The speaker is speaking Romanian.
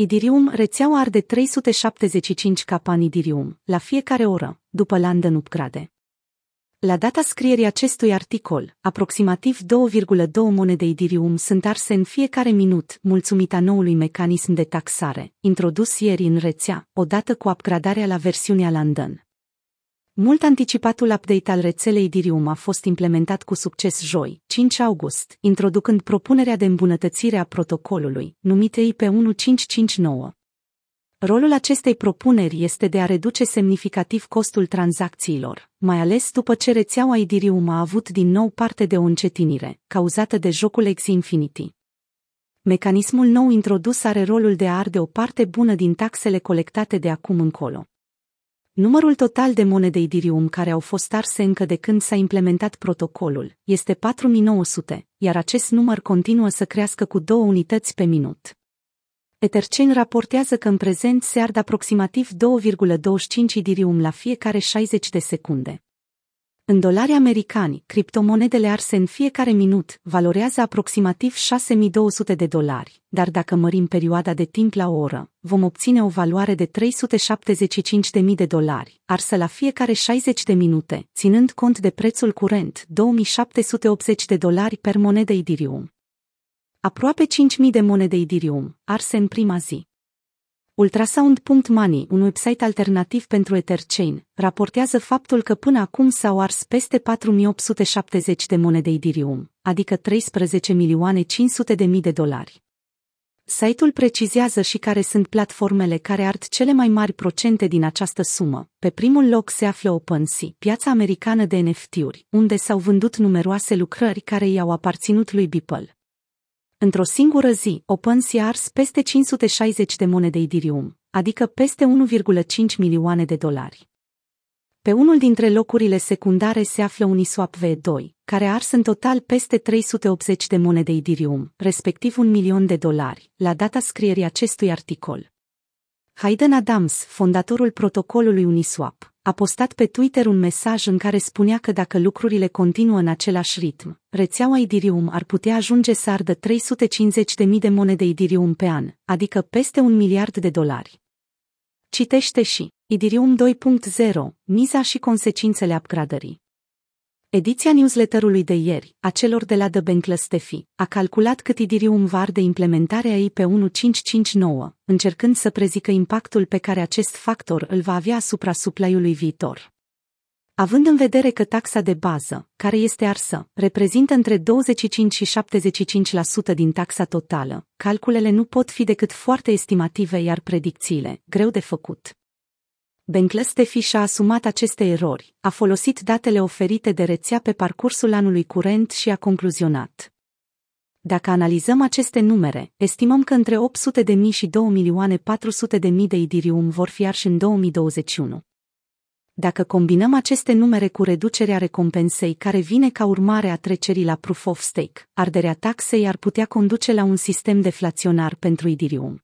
Idirium, rețeaua arde 375 capani Idirium, la fiecare oră, după London upgrade. La data scrierii acestui articol, aproximativ 2,2 monede Idirium sunt arse în fiecare minut, mulțumită noului mecanism de taxare, introdus ieri în rețea, odată cu upgradarea la versiunea London. Mult anticipatul update al rețelei Idirium a fost implementat cu succes joi, 5 august, introducând propunerea de îmbunătățire a protocolului, numit IP1559. Rolul acestei propuneri este de a reduce semnificativ costul tranzacțiilor, mai ales după ce rețeaua Idirium a avut din nou parte de o încetinire, cauzată de jocul Ex Infinity. Mecanismul nou introdus are rolul de a arde o parte bună din taxele colectate de acum încolo. Numărul total de monede Idirium care au fost arse încă de când s-a implementat protocolul este 4900, iar acest număr continuă să crească cu două unități pe minut. Etherchain raportează că în prezent se ard aproximativ 2,25 Idirium la fiecare 60 de secunde. În dolari americani, criptomonedele arse în fiecare minut valorează aproximativ 6200 de dolari, dar dacă mărim perioada de timp la o oră, vom obține o valoare de 375.000 de dolari, arsă la fiecare 60 de minute, ținând cont de prețul curent, 2780 de dolari per monedă Idirium. Aproape 5.000 de monede Idirium, arse în prima zi. Ultrasound.money, un website alternativ pentru Etherchain, raportează faptul că până acum s-au ars peste 4870 de monede Idirium, adică 13 milioane 500 de mii de dolari. Site-ul precizează și care sunt platformele care ard cele mai mari procente din această sumă. Pe primul loc se află OpenSea, piața americană de NFT-uri, unde s-au vândut numeroase lucrări care i-au aparținut lui Beeple. Într-o singură zi, OpenSea a ars peste 560 de monede Idirium, adică peste 1,5 milioane de dolari. Pe unul dintre locurile secundare se află Uniswap V2, care a ars în total peste 380 de monede Idirium, respectiv un milion de dolari, la data scrierii acestui articol. Hayden Adams, fondatorul protocolului Uniswap, a postat pe Twitter un mesaj în care spunea că dacă lucrurile continuă în același ritm, rețeaua Idirium ar putea ajunge să ardă 350.000 de monede Idirium pe an, adică peste un miliard de dolari. Citește și Idirium 2.0, miza și consecințele upgradării. Ediția newsletterului de ieri, a celor de la The Bankless Steffi, a calculat cât Idirium var de implementarea ei pe 1559, încercând să prezică impactul pe care acest factor îl va avea asupra supply-ului viitor. Având în vedere că taxa de bază, care este arsă, reprezintă între 25 și 75% din taxa totală, calculele nu pot fi decât foarte estimative, iar predicțiile, greu de făcut. Benclestefiș și-a asumat aceste erori, a folosit datele oferite de rețea pe parcursul anului curent și a concluzionat. Dacă analizăm aceste numere, estimăm că între 800 de mii și 2 milioane 400 de mii de idirium vor fi arși în 2021. Dacă combinăm aceste numere cu reducerea recompensei care vine ca urmare a trecerii la proof of stake, arderea taxei ar putea conduce la un sistem deflaționar pentru idirium.